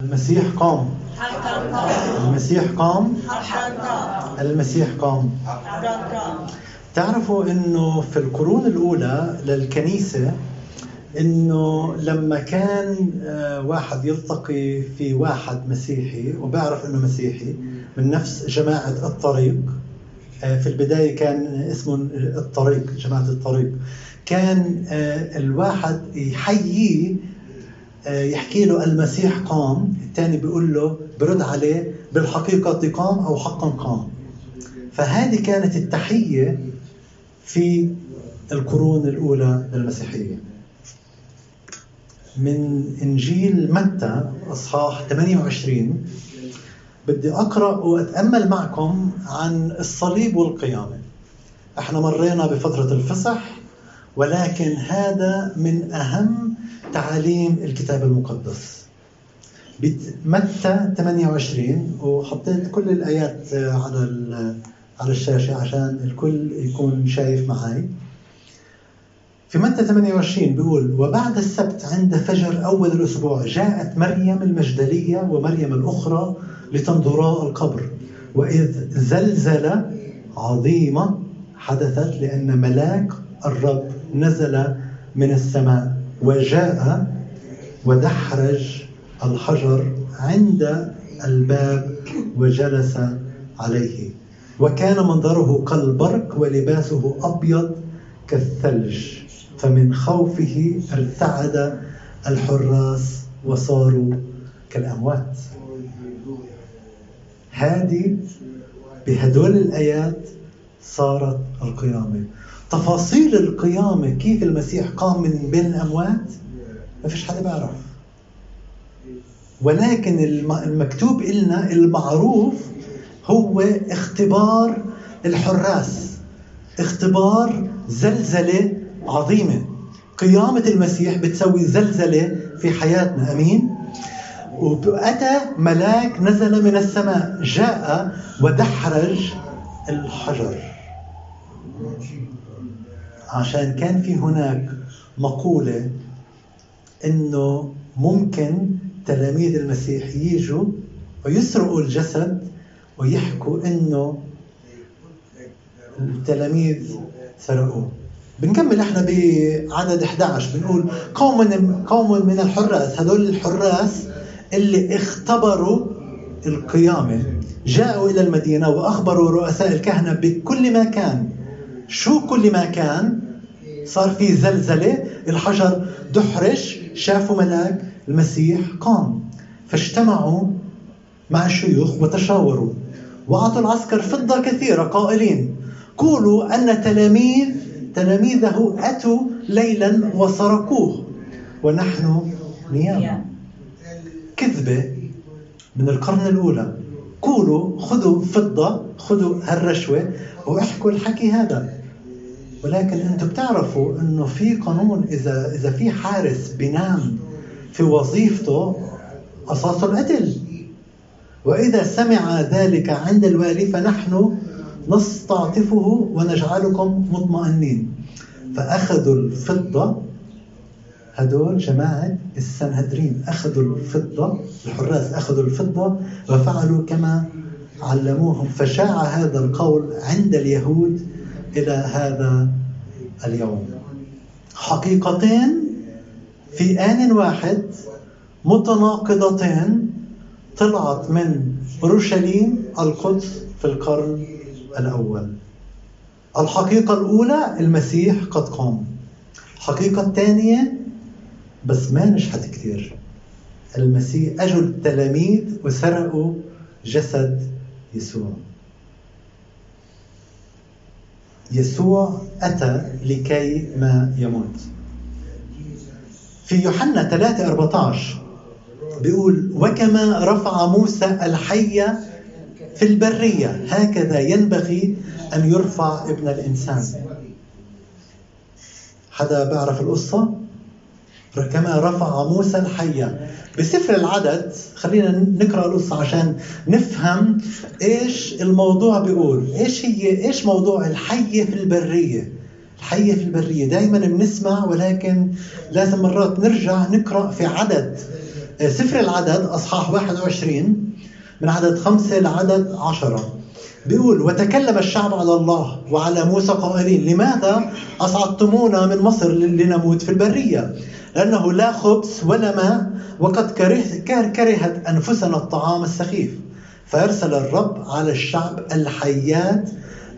المسيح قام. المسيح قام. المسيح قام. تعرفوا إنه في القرون الأولى للكنيسة إنه لما كان آه، واحد يلتقي في واحد مسيحي وبيعرف إنه مسيحي من نفس جماعة الطريق آه، في البداية كان اسمه الطريق جماعة الطريق كان آه، الواحد يحييه يحكي له المسيح قام. الثاني بيقول له برد عليه بالحقيقة قام أو حقا قام. فهذه كانت التحية في القرون الأولى للمسيحية. من إنجيل متى أصحاح 28 بدي أقرأ وأتأمل معكم عن الصليب والقيامة. إحنا مرينا بفترة الفصح ولكن هذا من أهم تعاليم الكتاب المقدس. متى 28 وحطيت كل الآيات على على الشاشة عشان الكل يكون شايف معي في متى 28 بيقول وبعد السبت عند فجر أول الأسبوع جاءت مريم المجدلية ومريم الأخرى لتنظرا القبر وإذ زلزلة عظيمة حدثت لأن ملاك الرب نزل من السماء. وجاء ودحرج الحجر عند الباب وجلس عليه. وكان منظره كالبرق ولباسه أبيض كالثلج فمن خوفه ارتعد الحراس وصاروا كالأموات. هذه بهدول الآيات صارت القيامة. تفاصيل القيامة كيف المسيح قام من بين الأموات؟ ما فيش حدا بيعرف. ولكن الم- المكتوب لنا المعروف هو اختبار الحراس اختبار زلزلة عظيمة. قيامة المسيح بتسوي زلزلة في حياتنا أمين؟ وأتى ملاك نزل من السماء جاء ودحرج الحجر. عشان كان في هناك مقولة إنه ممكن تلاميذ المسيح يجوا ويسرقوا الجسد ويحكوا إنه التلاميذ سرقوه. بنكمل إحنا بعدد 11 بنقول قوم من قوم من الحراس هذول الحراس اللي اختبروا القيامة جاءوا إلى المدينة وأخبروا رؤساء الكهنة بكل ما كان. شو كل ما كان صار في زلزلة؟ الحجر دحرج شافوا ملاك المسيح قام. فاجتمعوا مع الشيوخ وتشاوروا وأعطوا العسكر فضة كثيرة قائلين قولوا أن تلاميذ تلاميذه أتوا ليلا وسرقوه ونحن نيام. كذبة من القرن الأولى. قولوا خذوا فضة خذوا هالرشوة وإحكوا الحكي هذا. ولكن أنتم بتعرفوا انه في قانون اذا إذا في حارس بينام في وظيفته قصاص القتل. وإذا سمع ذلك عند الوالي فنحن نستعطفه ونجعلكم مطمئنين. فأخذوا الفضة هدول جماعة السنهدرين أخذوا الفضة الحراس أخذوا الفضة وفعلوا كما علموهم. فشاع هذا القول عند اليهود إلى هذا اليوم. حقيقتين في آن واحد متناقضتين طلعت من أورشليم القدس في القرن الأول. الحقيقة الأولى المسيح قد قام. الحقيقة الثانية بس ما نجحت كثير. المسيح اجوا التلاميذ وسرقوا جسد يسوع. يسوع أتى لكي ما يموت في يوحنا 3 14 بيقول وكما رفع موسى الحية في البرية هكذا ينبغي أن يرفع ابن الإنسان حدا بيعرف القصة؟ كما رفع موسى الحية. بسفر العدد خلينا نقرأ القصة عشان نفهم إيش الموضوع بيقول. إيش هي إيش موضوع الحية في البرية؟ الحية في البرية. دائما بنسمع ولكن لازم مرات نرجع نقرأ في عدد. سفر العدد أصحاح 21 من عدد خمسة لعدد عشرة. بيقول وتكلم الشعب على الله وعلى موسى قائلين لماذا أصعدتمونا من مصر لنموت في البرية؟ لأنه لا خبز ولا ماء وقد كره كرهت أنفسنا الطعام السخيف. فأرسل الرب على الشعب الحيات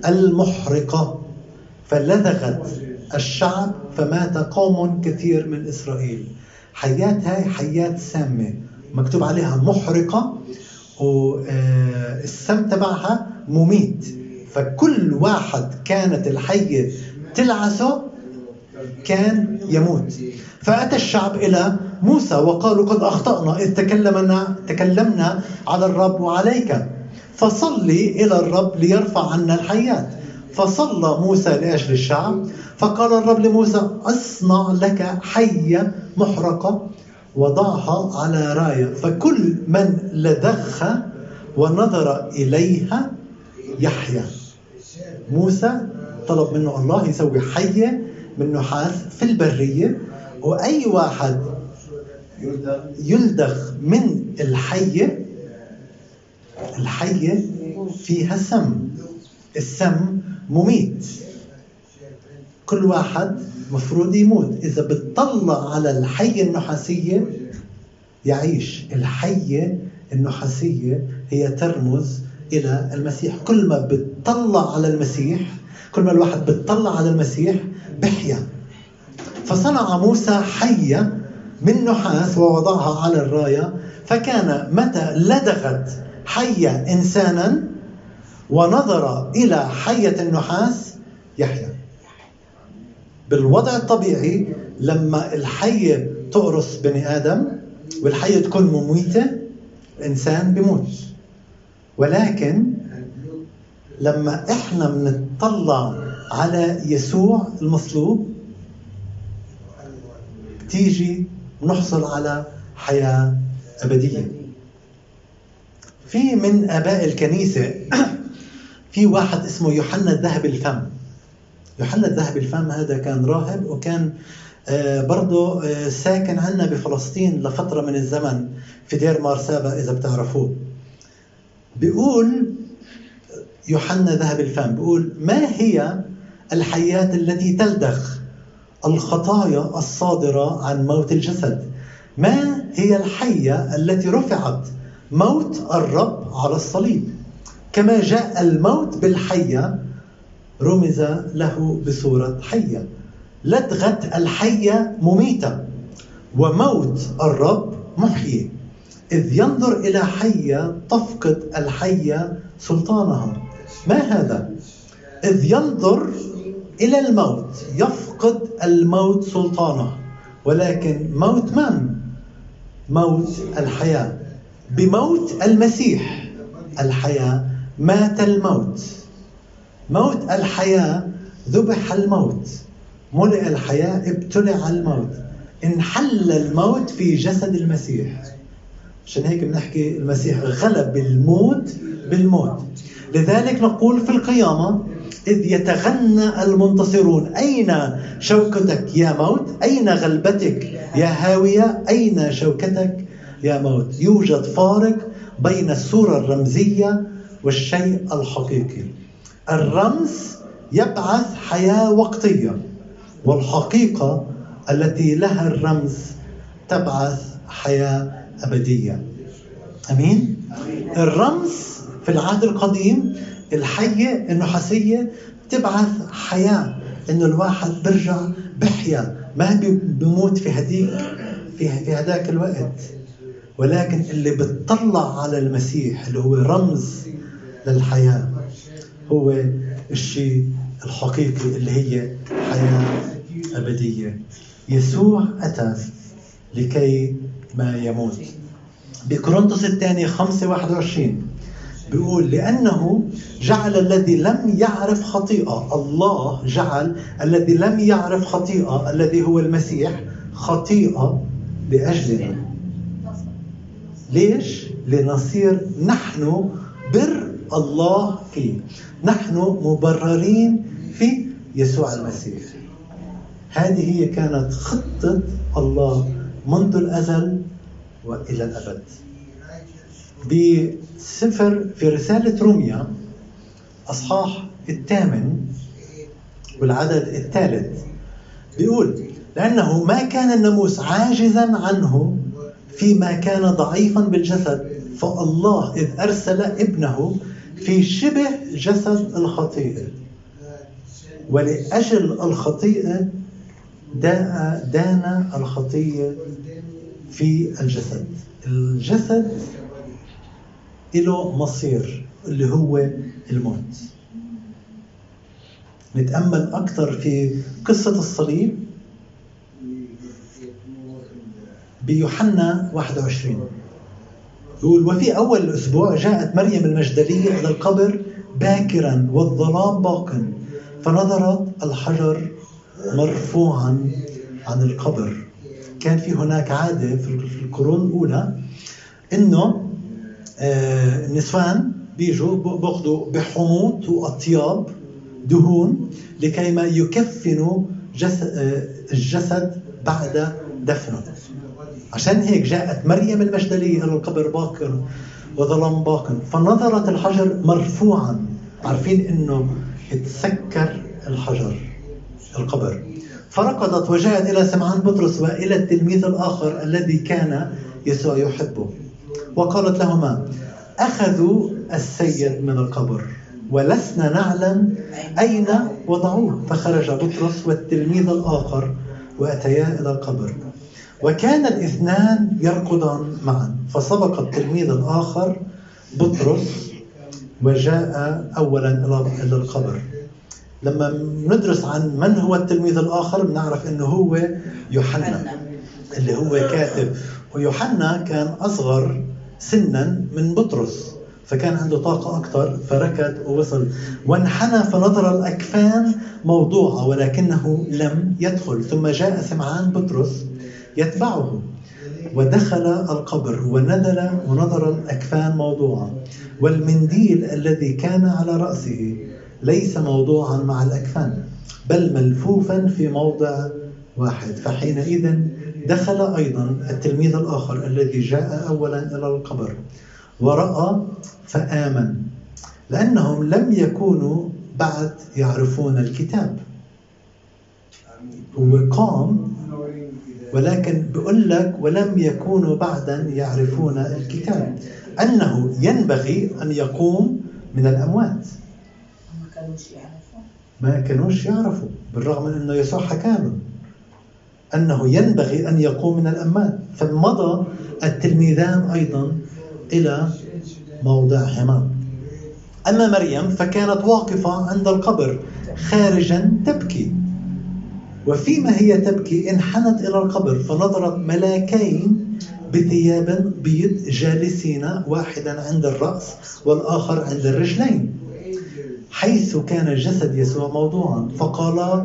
المحرقة فلدغت الشعب فمات قوم كثير من إسرائيل. حيات هاي حيات سامة مكتوب عليها محرقة والسم تبعها مميت. فكل واحد كانت الحية تلعسه كان يموت. فأتى الشعب إلى موسى وقالوا قد أخطأنا إذ تكلمنا تكلمنا على الرب وعليك. فصلي إلى الرب ليرفع عنا الحيات. فصلى موسى لأجل الشعب. فقال الرب لموسى أصنع لك حية محرقة وضعها على راية. فكل من لدغها ونظر إليها يحيا. موسى طلب منه الله يسوي حية من نحاس في البرية وأي واحد يلدغ من الحية الحية فيها سم. السم مميت. كل واحد مفروض يموت. إذا بتطلع على الحية النحاسية يعيش. الحية النحاسية هي ترمز إلى المسيح. كل ما بتطلع على المسيح كل ما الواحد بتطلع على المسيح بحيا فصنع موسى حية من نحاس ووضعها على الراية فكان متى لدغت حية إنسانا ونظر إلى حية النحاس؟ يحيا بالوضع الطبيعي لما الحية تقرص بني آدم والحية تكون مميتة الإنسان بيموت. ولكن لما إحنا بنطلع على يسوع المصلوب تيجي نحصل على حياة أبدية. في من آباء الكنيسة في واحد اسمه يوحنا الذهب الفم. يوحنا الذهب الفم هذا كان راهب وكان آه، برضه آه، ساكن عنا بفلسطين لفترة من الزمن في دير مارسابا إذا بتعرفوه. بيقول يوحنا ذهب الفم بيقول ما هي الحياة التي تلدغ الخطايا الصادرة عن موت الجسد. ما هي الحية التي رفعت موت الرب على الصليب؟ كما جاء الموت بالحية رمز له بصورة حية. لدغة الحية مميتة وموت الرب محيي. إذ ينظر إلى حية تفقد الحية سلطانها. ما هذا؟ إذ ينظر إلى الموت. يفقد الموت سلطانه. ولكن موت من؟ موت الحياة. بموت المسيح الحياة مات الموت. موت الحياة ذبح الموت. ملئ الحياة ابتلع الموت. انحل الموت في جسد المسيح. عشان هيك بنحكي المسيح غلب الموت بالموت. لذلك نقول في القيامة إذ يتغنى المنتصرون. أين شوكتك يا موت؟ أين غلبتك يا هاوية؟ أين شوكتك يا موت؟ يوجد فارق بين الصورة الرمزية والشيء الحقيقي. الرمز يبعث حياة وقتية والحقيقة التي لها الرمز تبعث حياة أبدية. أمين؟ الرمز في العهد القديم الحية النحاسية تبعث حياة إنه الواحد برجع بحيا. ما بيموت في هديك في في هذاك الوقت. ولكن اللي بتطلع على المسيح اللي هو رمز للحياة هو الشيء الحقيقي اللي هي حياة أبدية. يسوع أتى لكي ما يموت. بكورنثوس الثاني 5 21 بيقول لأنه جعل الذي لم يعرف خطيئة الله جعل الذي لم يعرف خطيئة الذي هو المسيح خطيئة لأجلنا. ليش؟ لنصير نحن بر الله فيه. نحن مبررين في يسوع المسيح. هذه هي كانت خطة الله منذ الأزل وإلى الأبد. بسفر في رسالة روميا أصحاح الثامن والعدد الثالث. بيقول لأنه ما كان الناموس عاجزا عنه فيما كان ضعيفا بالجسد فالله إذ أرسل ابنه في شبه جسد الخطيئة. ولأجل الخطيئة داء دان الخطية في الجسد. الجسد له مصير اللي هو الموت. نتأمل أكثر في قصة الصليب بيوحنا 21 يقول وفي أول الأسبوع جاءت مريم المجدلية إلى القبر باكرا والظلام باق فنظرت الحجر مرفوعا عن القبر. كان في هناك عادة في القرون الأولى إنه آه، النسوان بيجوا بياخذوا بحموض وأطياب دهون لكي ما يكفنوا آه، الجسد بعد دفنه. عشان هيك جاءت مريم المجدلية إلى القبر باكر وظلام باق فنظرت الحجر مرفوعا. عارفين إنه تسكر الحجر القبر. فركضت وجاءت إلى سمعان بطرس وإلى التلميذ الآخر الذي كان يسوع يحبه. وقالت لهما أخذوا السيد من القبر ولسنا نعلم أين وضعوه. فخرج بطرس والتلميذ الآخر وأتيا إلى القبر. وكان الاثنان يركضان معا فسبق التلميذ الآخر بطرس وجاء أولا إلى القبر. لما ندرس عن من هو التلميذ الآخر بنعرف أنه هو يوحنا اللي هو كاتب. ويوحنا كان أصغر سنا من بطرس فكان عنده طاقة أكثر فركض ووصل. وانحنى فنظر الأكفان موضوعة ولكنه لم يدخل. ثم جاء سمعان بطرس يتبعه ودخل القبر ونزل ونظر الأكفان موضوعا والمنديل الذي كان على رأسه ليس موضوعا مع الأكفان بل ملفوفا في موضع واحد. فحينئذ دخل أيضا التلميذ الآخر الذي جاء أولا إلى القبر ورأى فآمن لأنهم لم يكونوا بعد يعرفون الكتاب. وقام ولكن بقول لك ولم يكونوا بعدا يعرفون الكتاب أنه ينبغي أن يقوم من الأموات. ما كانوش يعرفوا ما كانوش يعرفوا بالرغم من أنه يسوع حكى لهم أنه ينبغي أن يقوم من الأموات فمضى التلميذان أيضا إلى موضعهما أما مريم فكانت واقفة عند القبر خارجا تبكي. وفيما هي تبكي انحنت إلى القبر فنظرت ملاكين بثياب بيض جالسين واحدا عند الرأس والآخر عند الرجلين. حيث كان جسد يسوع موضوعا فقال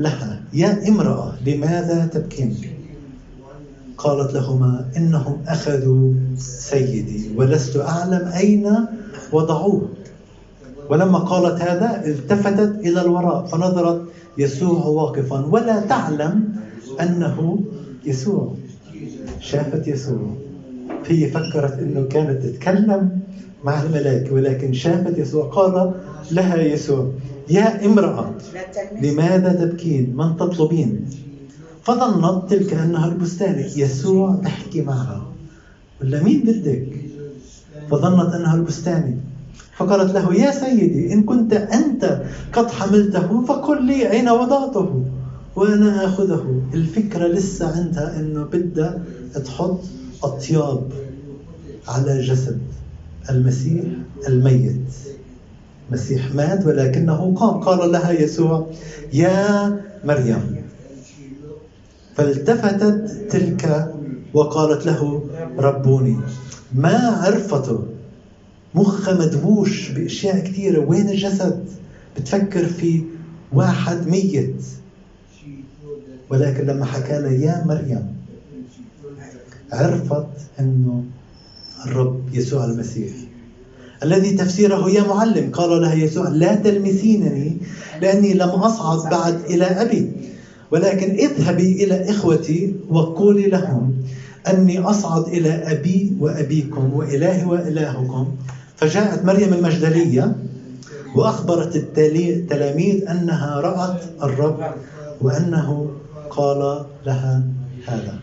لها يا امرأة لماذا تبكين؟ قالت لهما إنهم أخذوا سيدي ولست أعلم أين وضعوه. ولما قالت هذا التفتت إلى الوراء فنظرت يسوع واقفا ولا تعلم أنه يسوع. شافت يسوع. هي فكرت أنه كانت تتكلم مع الملاك ولكن شافت يسوع قال لها يسوع يا امرأة لماذا تبكين؟ من تطلبين؟ فظنت تلك أنها البستاني يسوع تحكي معها. ولا مين بدك؟ فظنت أنها البستاني فقالت له يا سيدي إن كنت أنت قد حملته فقل لي أين وضعته؟ وأنا آخذه. الفكرة لسه عندها إنه بدها تحط أطياب على جسد المسيح الميت. مسيح مات ولكنه قام قال لها يسوع يا مريم. فالتفتت تلك وقالت له ربوني. ما عرفته مخها مدبوش بأشياء كثيرة. وين الجسد؟ بتفكر في واحد ميت. ولكن لما حكى لها يا مريم. عرفت إنه الرب يسوع المسيح. الذي تفسيره يا معلم. قال لها يسوع لا تلمسينني لأني لم أصعد بعد إلى أبي. ولكن اذهبي إلى إخوتي وقولي لهم أني أصعد إلى أبي وأبيكم وإلهي وإلهكم. فجاءت مريم المجدلية وأخبرت التلاميذ أنها رأت الرب وأنه قال لها هذا.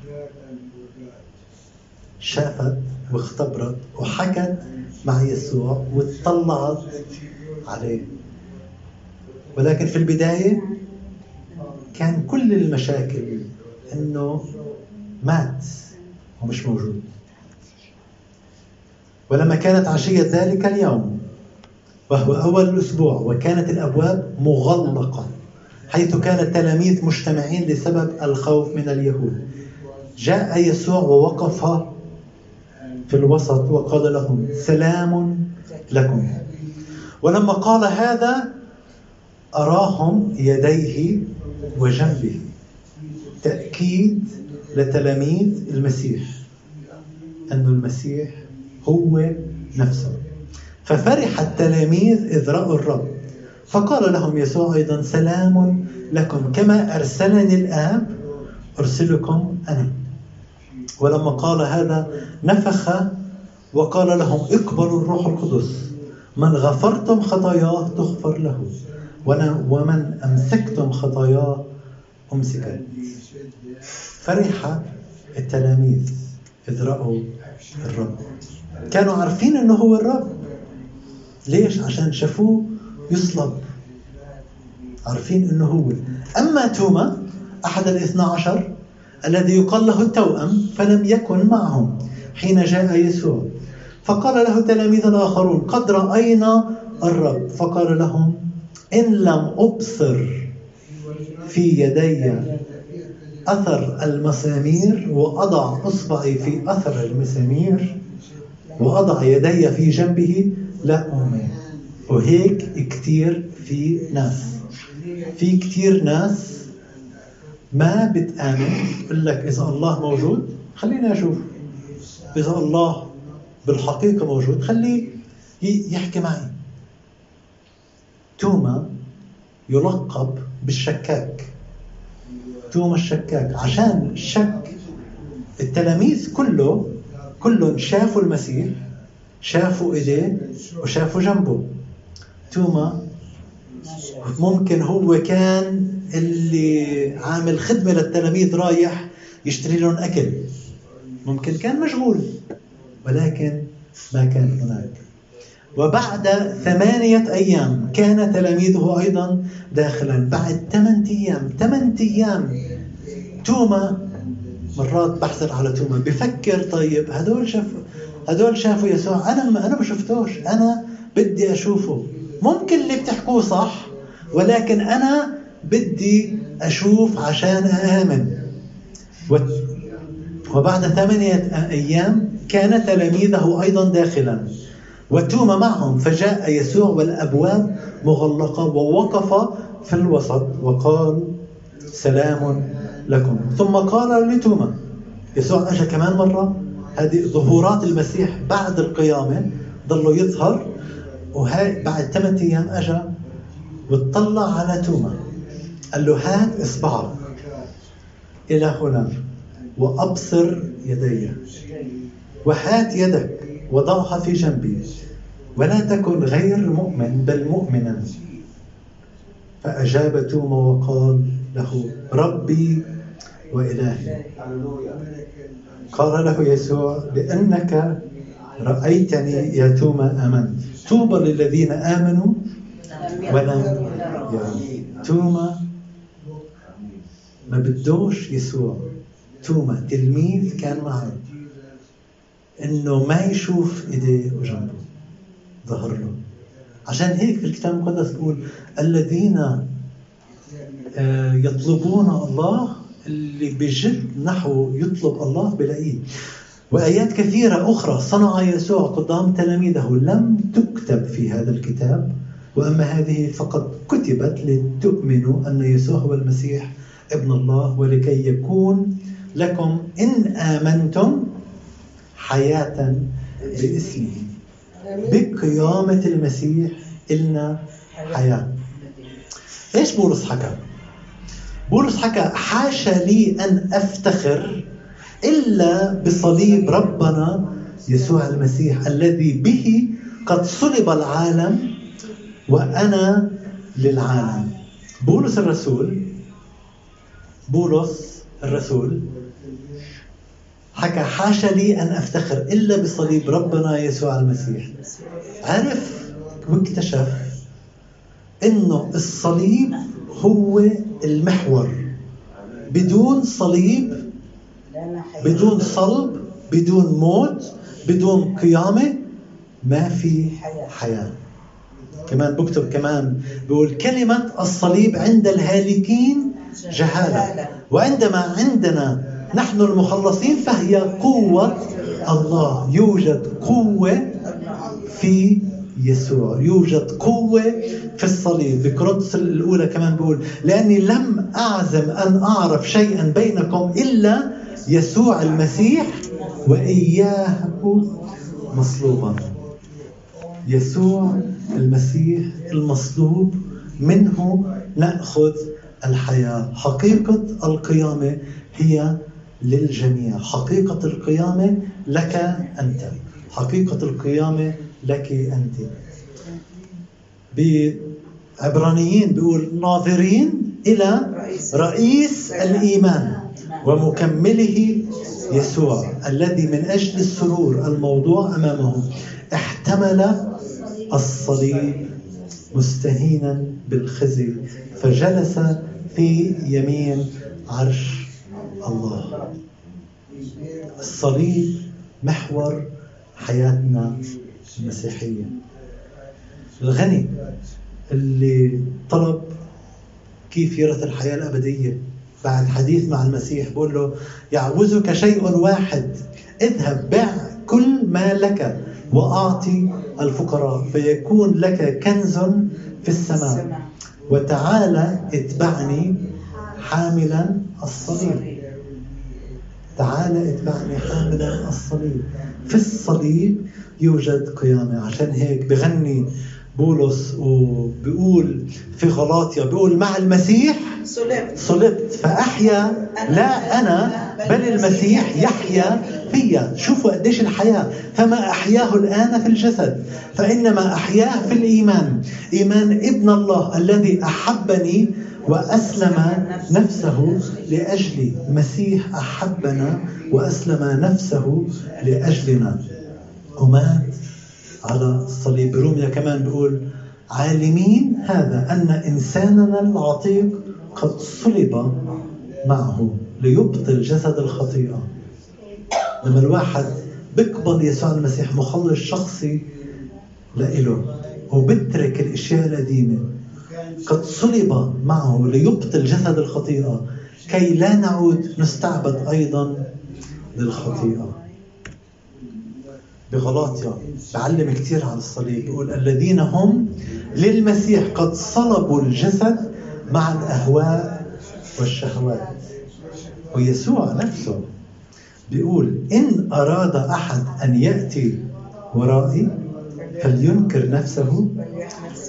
شافت واختبرت وحكت مع يسوع واطلعت عليه. ولكن في البداية كان كل المشاكل إنه مات ومش موجود. ولما كانت عشية ذلك اليوم وهو أول الأسبوع وكانت الأبواب مغلقة حيث كان التلاميذ مجتمعين لسبب الخوف من اليهود. جاء يسوع ووقف في الوسط وقال لهم سلام لكم. ولما قال هذا أراهم يديه وجنبه. تأكيد لتلاميذ المسيح أن المسيح هو نفسه. ففرح التلاميذ إذ رأوا الرب. فقال لهم يسوع أيضا سلام لكم كما أرسلني الآب أرسلكم أنا. ولما قال هذا نفخ وقال لهم اقبلوا الروح القدس من غفرتم خطاياه تغفر له ومن أمسكتم خطاياه أمسكت فرح التلاميذ إذ رأوا الرب. كانوا عارفين أنه هو الرب. ليش؟ عشان شافوه يصلب. عارفين أنه هو. أما توما أحد الاثنى عشر الذي يقال له التوأم فلم يكن معهم حين جاء يسوع. فقال له تلاميذ الآخرون قد رأينا الرب. فقال لهم إن لم أبصر في يدي أثر المسامير وأضع إصبعي في أثر المسامير وأضع يدي في جنبه لا أؤمن. وهيك كتير في ناس. في كتير ناس ما بتآمن؟ بقول لك إذا الله موجود خليني أشوف. إذا الله بالحقيقة موجود خليه يحكي معي. توما يلقب بالشكاك. توما الشكاك عشان الشك التلاميذ كله كلهم شافوا المسيح شافوا إيديه وشافوا جنبه. توما ممكن هو كان اللي عامل خدمة للتلاميذ رايح يشتري لهم أكل. ممكن كان مشغول ولكن ما كان هناك. وبعد ثمانية أيام كان تلاميذه أيضا داخلا. بعد ثمانية أيام ثمانية أيام. توما مرات بحثر على توما بفكر طيب هدول شافوا هدول شافوا يسوع؟ أنا ما أنا ما شفتوش. أنا بدي أشوفه. ممكن اللي بتحكوه صح ولكن أنا بدي أشوف عشان آمن. وبعد ثمانية أيام كان تلاميذه أيضا داخلا. وتوما معهم فجاء يسوع والأبواب مغلقة ووقف في الوسط وقال سلام لكم. ثم قال لتوما يسوع أجا كمان مرة؟ هذه ظهورات المسيح بعد القيامة ضلوا يظهر وهي بعد ثمانية أيام أجا وطلع على توما. قال له هات إصبعك إلى هنا. وأبصر يدي. وهات يدك وضعها في جنبي. ولا تكن غير مؤمن بل مؤمنا. فأجاب توما وقال له ربي وإلهي. قال له يسوع لأنك رأيتني يا توما آمنت. طوبى للذين آمنوا ولم يروا. توما ما بدوش يسوع. توما تلميذ كان معه إنه ما يشوف ايديه وجنبه ظهر له. عشان هيك الكتاب المقدس بيقول الذين آه، يطلبون الله اللي بجد نحو يطلب الله بلاقيه وآيات كثيرة أخرى صنع يسوع قدام تلاميذه لم تكتب في هذا الكتاب. وأما هذه فقد كتبت لتؤمنوا أن يسوع هو المسيح. ابن الله ولكي يكون لكم إن آمنتم حياة باسمه بقيامة المسيح إلنا حياة. إيش بولس حكى؟ بولس حكى حاشا لي أن أفتخر إلا بصليب ربنا يسوع المسيح الذي به قد صلب العالم وأنا للعالم. بولس الرسول بولس الرسول حكى حاشا لي أن أفتخر إلا بصليب ربنا يسوع المسيح. عرف واكتشف إنه الصليب هو المحور. بدون صليب بدون صلب بدون موت بدون قيامة ما في حياة. كمان بكتب كمان بيقول كلمة الصليب عند الهالكين جهالة. وعندما عندنا نحن المخلصين فهي قوة الله يوجد قوة في يسوع يوجد قوة في الصليب. بكورنثوس الأولى كمان بيقول لأني لم أعزم أن أعرف شيئا بينكم إلا يسوع المسيح وإياه مصلوبا. يسوع المسيح المصلوب منه نأخذ الحياة. حقيقة القيامة هي للجميع. حقيقة القيامة لك أنت. حقيقة القيامة لك أنت. بعبرانيين بيقول ناظرين إلى رئيس الإيمان. ومكمله يسوع الذي من أجل السرور الموضوع أمامه احتمل الصليب. مستهينا بالخزي فجلس في يمين عرش الله. الصليب محور حياتنا المسيحية. الغني اللي طلب كيف يرث الحياة الأبدية. بعد حديث مع المسيح بقول له يعوزك شيء واحد اذهب بع كل ما لك. وأعطي الفقراء فيكون لك كنز في السماء. وتعالى اتبعني حاملا الصليب. تعالى اتبعني حاملا الصليب. في الصليب يوجد قيامة. عشان هيك بغني بولس وبيقول في غلاطيا بيقول مع المسيح صلبت. صلبت. فأحيا لا أنا بل المسيح يحيا فيا شوفوا قديش الحياة. فما أحياه الآن في الجسد فإنما أحياه في الإيمان. إيمان ابن الله الذي أحبني وأسلم نفسه لأجلي مسيح أحبنا وأسلم نفسه لأجلنا. ومات على الصليب. روميا كمان بيقول عالمين هذا أن إنساننا العتيق قد صلب معه ليبطل جسد الخطيئة. لما الواحد بيقبل يسوع المسيح مخلص شخصي لإله وبترك الأشياء القديمة. قد صلب معه ليبطل جسد الخطيئة. كي لا نعود نستعبد أيضا للخطيئة. بغلاطيا بعلم كثير عن الصليب. بيقول الذين هم للمسيح قد صلبوا الجسد مع الأهواء والشهوات. ويسوع نفسه بيقول إن أراد أحد أن يأتي ورائي فلينكر نفسه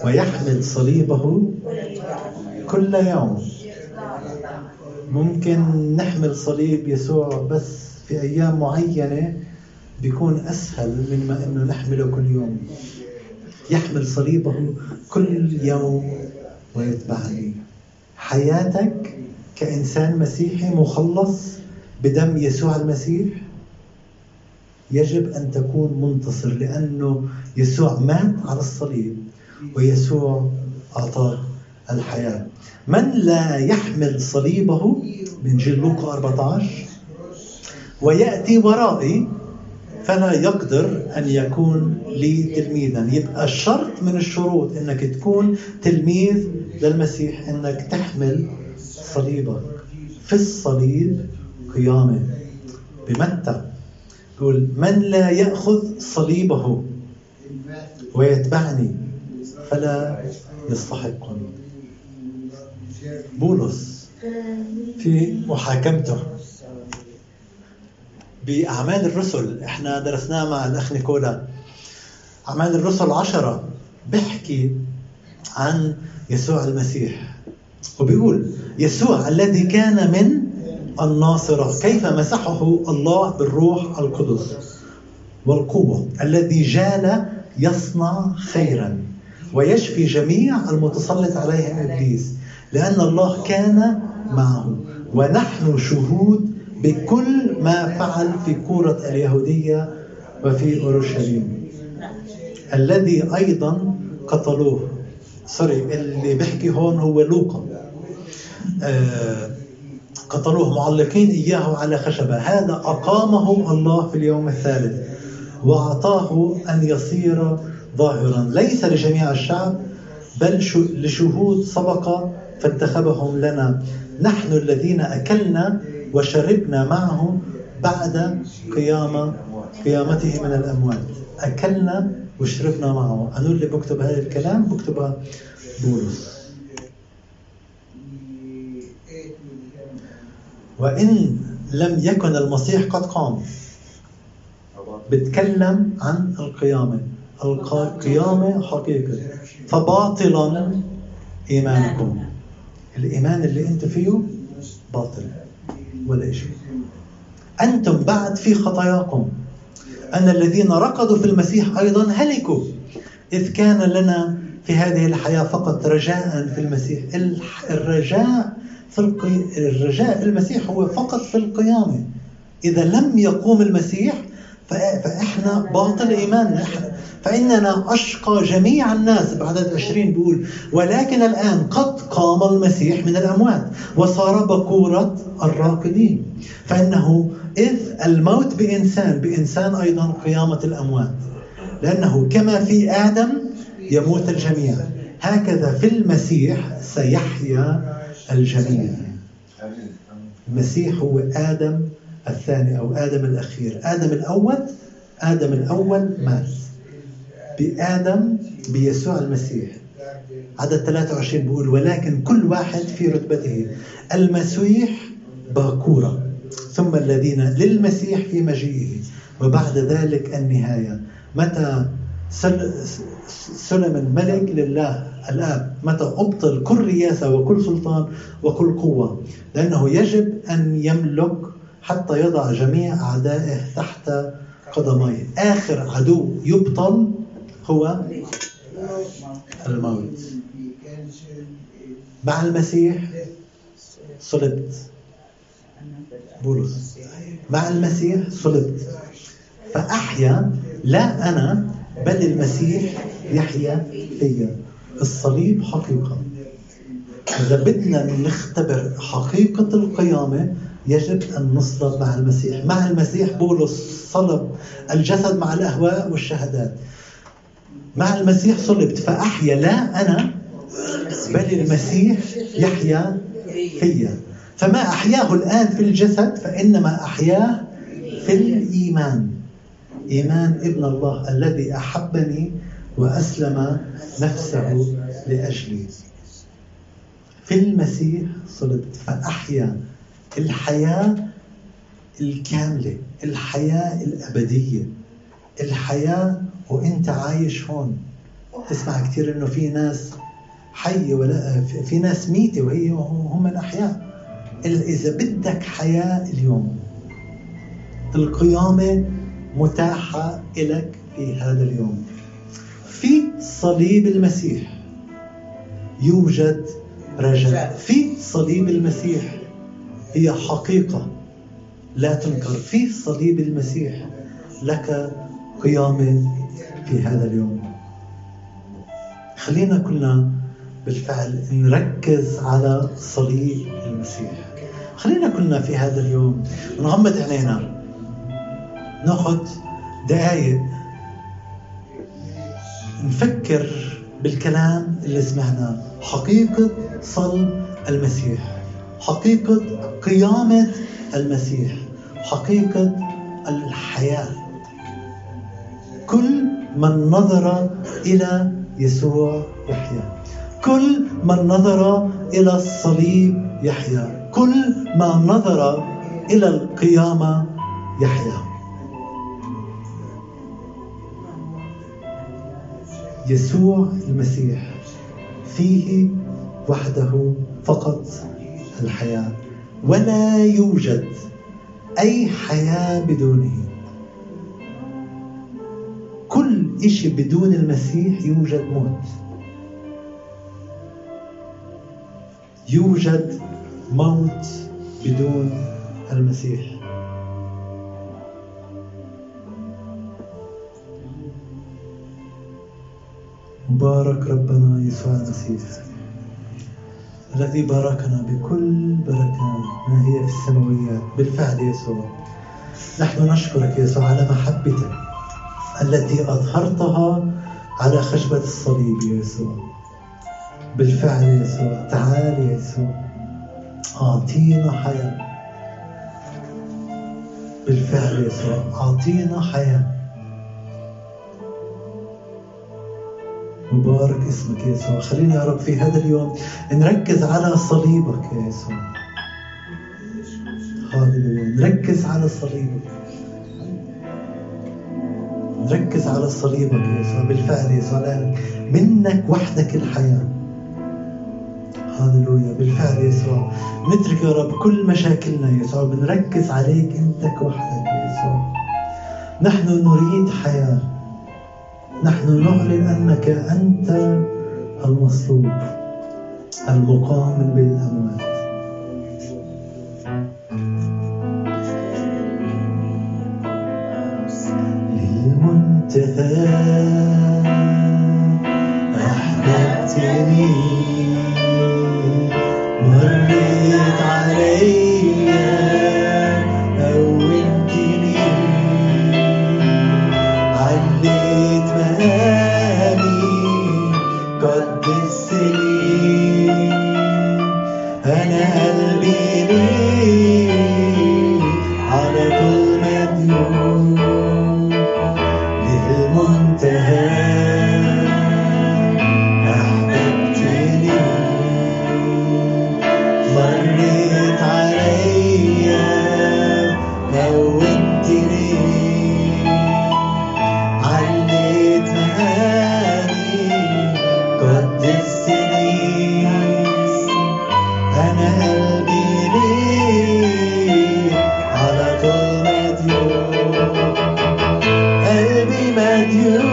ويحمل صليبه كل يوم. ممكن نحمل صليب يسوع بس في أيام معينة بيكون أسهل من ما أنه نحمله كل يوم. يحمل صليبه كل يوم ويتبعني. حياتك كإنسان مسيحي مخلص بدم يسوع المسيح يجب أن تكون منتصر لأنه يسوع مات على الصليب ويسوع أعطاك الحياة. من لا يحمل صليبه من جيل لوقا 14 ويأتي ورائي فلا يقدر أن يكون لي تلميذا. يبقى الشرط من الشروط أنك تكون تلميذ للمسيح أنك تحمل صليبك. في الصليب قيامة. بمتى؟ يقول من لا يأخذ صليبه ويتبعني فلا يستحقني. بولس في محاكمته. بأعمال الرسل إحنا درسناه مع الأخ نيكولا. أعمال الرسل عشرة بيحكي عن يسوع المسيح. وبيقول يسوع الذي كان من الناصرة. كيف مسحه الله بالروح القدس؟ والقوة الذي جال يصنع خيرا ويشفي جميع المتسلط عليهم إبليس لأن الله كان معه. ونحن شهود بكل ما فعل في كورة اليهودية وفي أورشليم. الذي أيضا قتلوه سوري اللي بيحكي هون هو لوقا. آه قتلوه معلقين إياه على خشبة. هذا أقامه الله في اليوم الثالث وأعطاه أن يصير ظاهرا. ليس لجميع الشعب بل لشهود سبق فانتخبهم لنا. نحن الذين أكلنا وشربنا معه بعد قيامة قيامته من الأموات. أكلنا وشربنا معه أنا اللي بكتب هذا الكلام بكتبها بولس. وإن لم يكن المسيح قد قام. بتكلم عن القيامة. القيامة حقيقة. فباطلا إيمانكم. الإيمان اللي أنت فيه باطل. ولا شيء. أنتم بعد في خطاياكم. أن الذين رقدوا في المسيح أيضا هلكوا. إذ كان لنا في هذه الحياة فقط رجاء في المسيح. الرجاء في. الرجاء المسيح هو فقط في القيامة. إذا لم يقوم المسيح فإحنا باطل إيماننا فإننا أشقى جميع الناس. بعدد عشرين بيقول ولكن الآن قد قام المسيح من الأموات وصار بكورة الراقدين. فإنه إذ الموت بإنسان بإنسان أيضا قيامة الأموات. لأنه كما في آدم يموت الجميع. هكذا في المسيح سيحيا الجميع المسيح هو آدم الثاني أو آدم الأخير. آدم الأول آدم الأول مات. بآدم بيسوع المسيح. عدد 23 بيقول ولكن كل واحد في رتبته. المسيح باكورة ثم الذين للمسيح في مجيئه. وبعد ذلك النهاية. متى سلم الملك لله. الآب متى أبطل كل رياسة وكل سلطان وكل قوة؟ لأنه يجب أن يملك حتى يضع جميع أعدائه تحت قدميه. آخر عدو يبطل هو الموت. مع المسيح صلبت. بولس. مع المسيح صلبت. فأحيا لا أنا بل المسيح يحيا فيا. الصليب حقيقة. إذا بدنا نختبر حقيقة القيامة يجب أن نصلب مع المسيح. مع المسيح بولس صلب الجسد مع الأهواء والشهادات. مع المسيح صلبت فأحيا. لا أنا. بل المسيح يحيا فيا. فما أحياه الآن في الجسد فإنما أحياه في الإيمان. إيمان ابن الله الذي أحبني وأسلم نفسه لأجلي. في المسيح صلبت فأحيا الحياة الكاملة الحياة الأبدية الحياة وإنت عايش هون. تسمع كثير إنه في ناس حية ولا في ناس ميتة وهي هم الأحياء. إذا بدك حياة اليوم القيامة متاحة لك في هذا اليوم. في صليب المسيح يوجد رجاء. في صليب المسيح هي حقيقة لا تنكر. في صليب المسيح لك قيامة في هذا اليوم. خلينا كلنا بالفعل نركز على صليب المسيح. خلينا كلنا في هذا اليوم نغمض عينينا. ناخذ دقائق نفكر بالكلام اللي سمعناه حقيقة صلب المسيح. حقيقة قيامة المسيح. حقيقة الحياة. كل من نظر إلى يسوع يحيا. كل من نظر إلى الصليب يحيا. كل ما نظر إلى القيامة يحيا. يسوع المسيح فيه وحده فقط الحياة. ولا يوجد أي حياة بدونه. كل إشي بدون المسيح يوجد موت. يوجد موت بدون المسيح. مبارك ربنا يسوع المسيح الذي باركنا بكل بركات ما هي في السماويات بالفعل يسوع. نحن نشكرك يسوع على محبتك التي أظهرتها على خشبة الصليب يسوع. بالفعل يسوع. تعال يسوع. أعطينا حياة. بالفعل يسوع. أعطينا حياة. مبارك اسمك يا يسوع. خلينا يا رب في هذا اليوم نركز على صليبك يا يسوع. نركز على صليبك. نركز على صليبك يا يسوع. بالفعل يا يسوع لأنك منك وحدك الحياة. هاليلويا بالفعل يا يسوع. نترك يا رب كل مشاكلنا يا يسوع. بنركز عليك انت وحدك يا يسوع. نحن نريد حياة. نحن نعلن أنك أنت المصلوب المقام من بين الأموات. للمنتهى احببتني مريت طول مديون قلبي مديون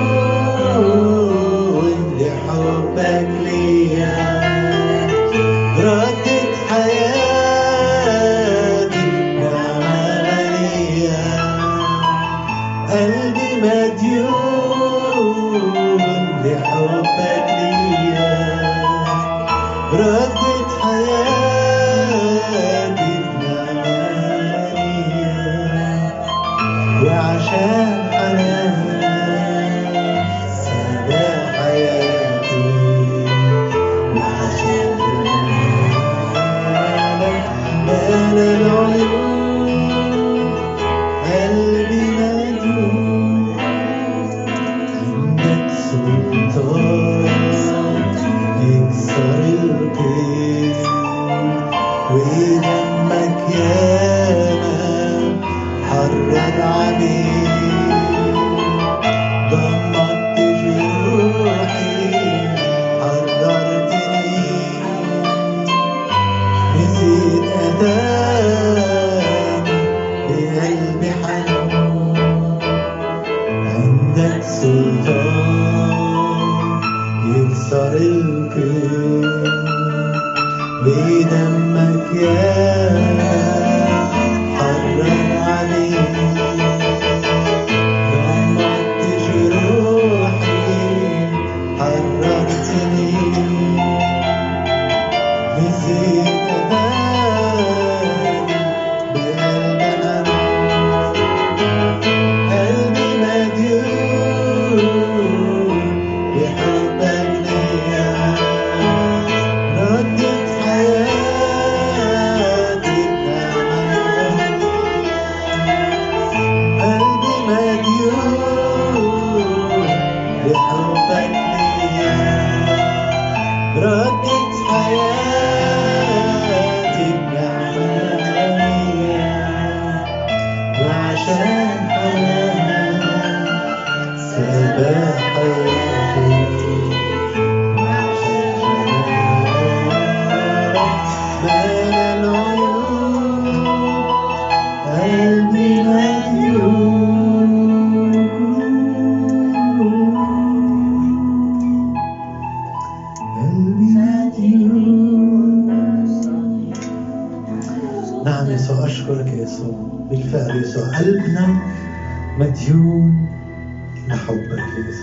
وعشان حنانك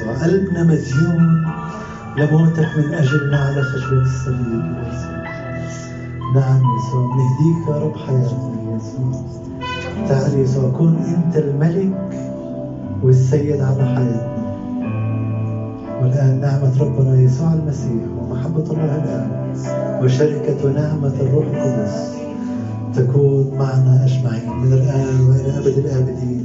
يا يسوع قلبنا مديون لموتك من أجلنا على خشبة الصليب يا يسوع نعم يسوع نهديك يا رب حياتنا يا يسوع. تعال يسوع كن أنت الملك والسيد على حياتنا. والآن نعمة ربنا يسوع المسيح ومحبة الله الآب وشركة ونعمة الروح القدس تكون معنا أجمعين من الآن وإلى أبد الآبدين.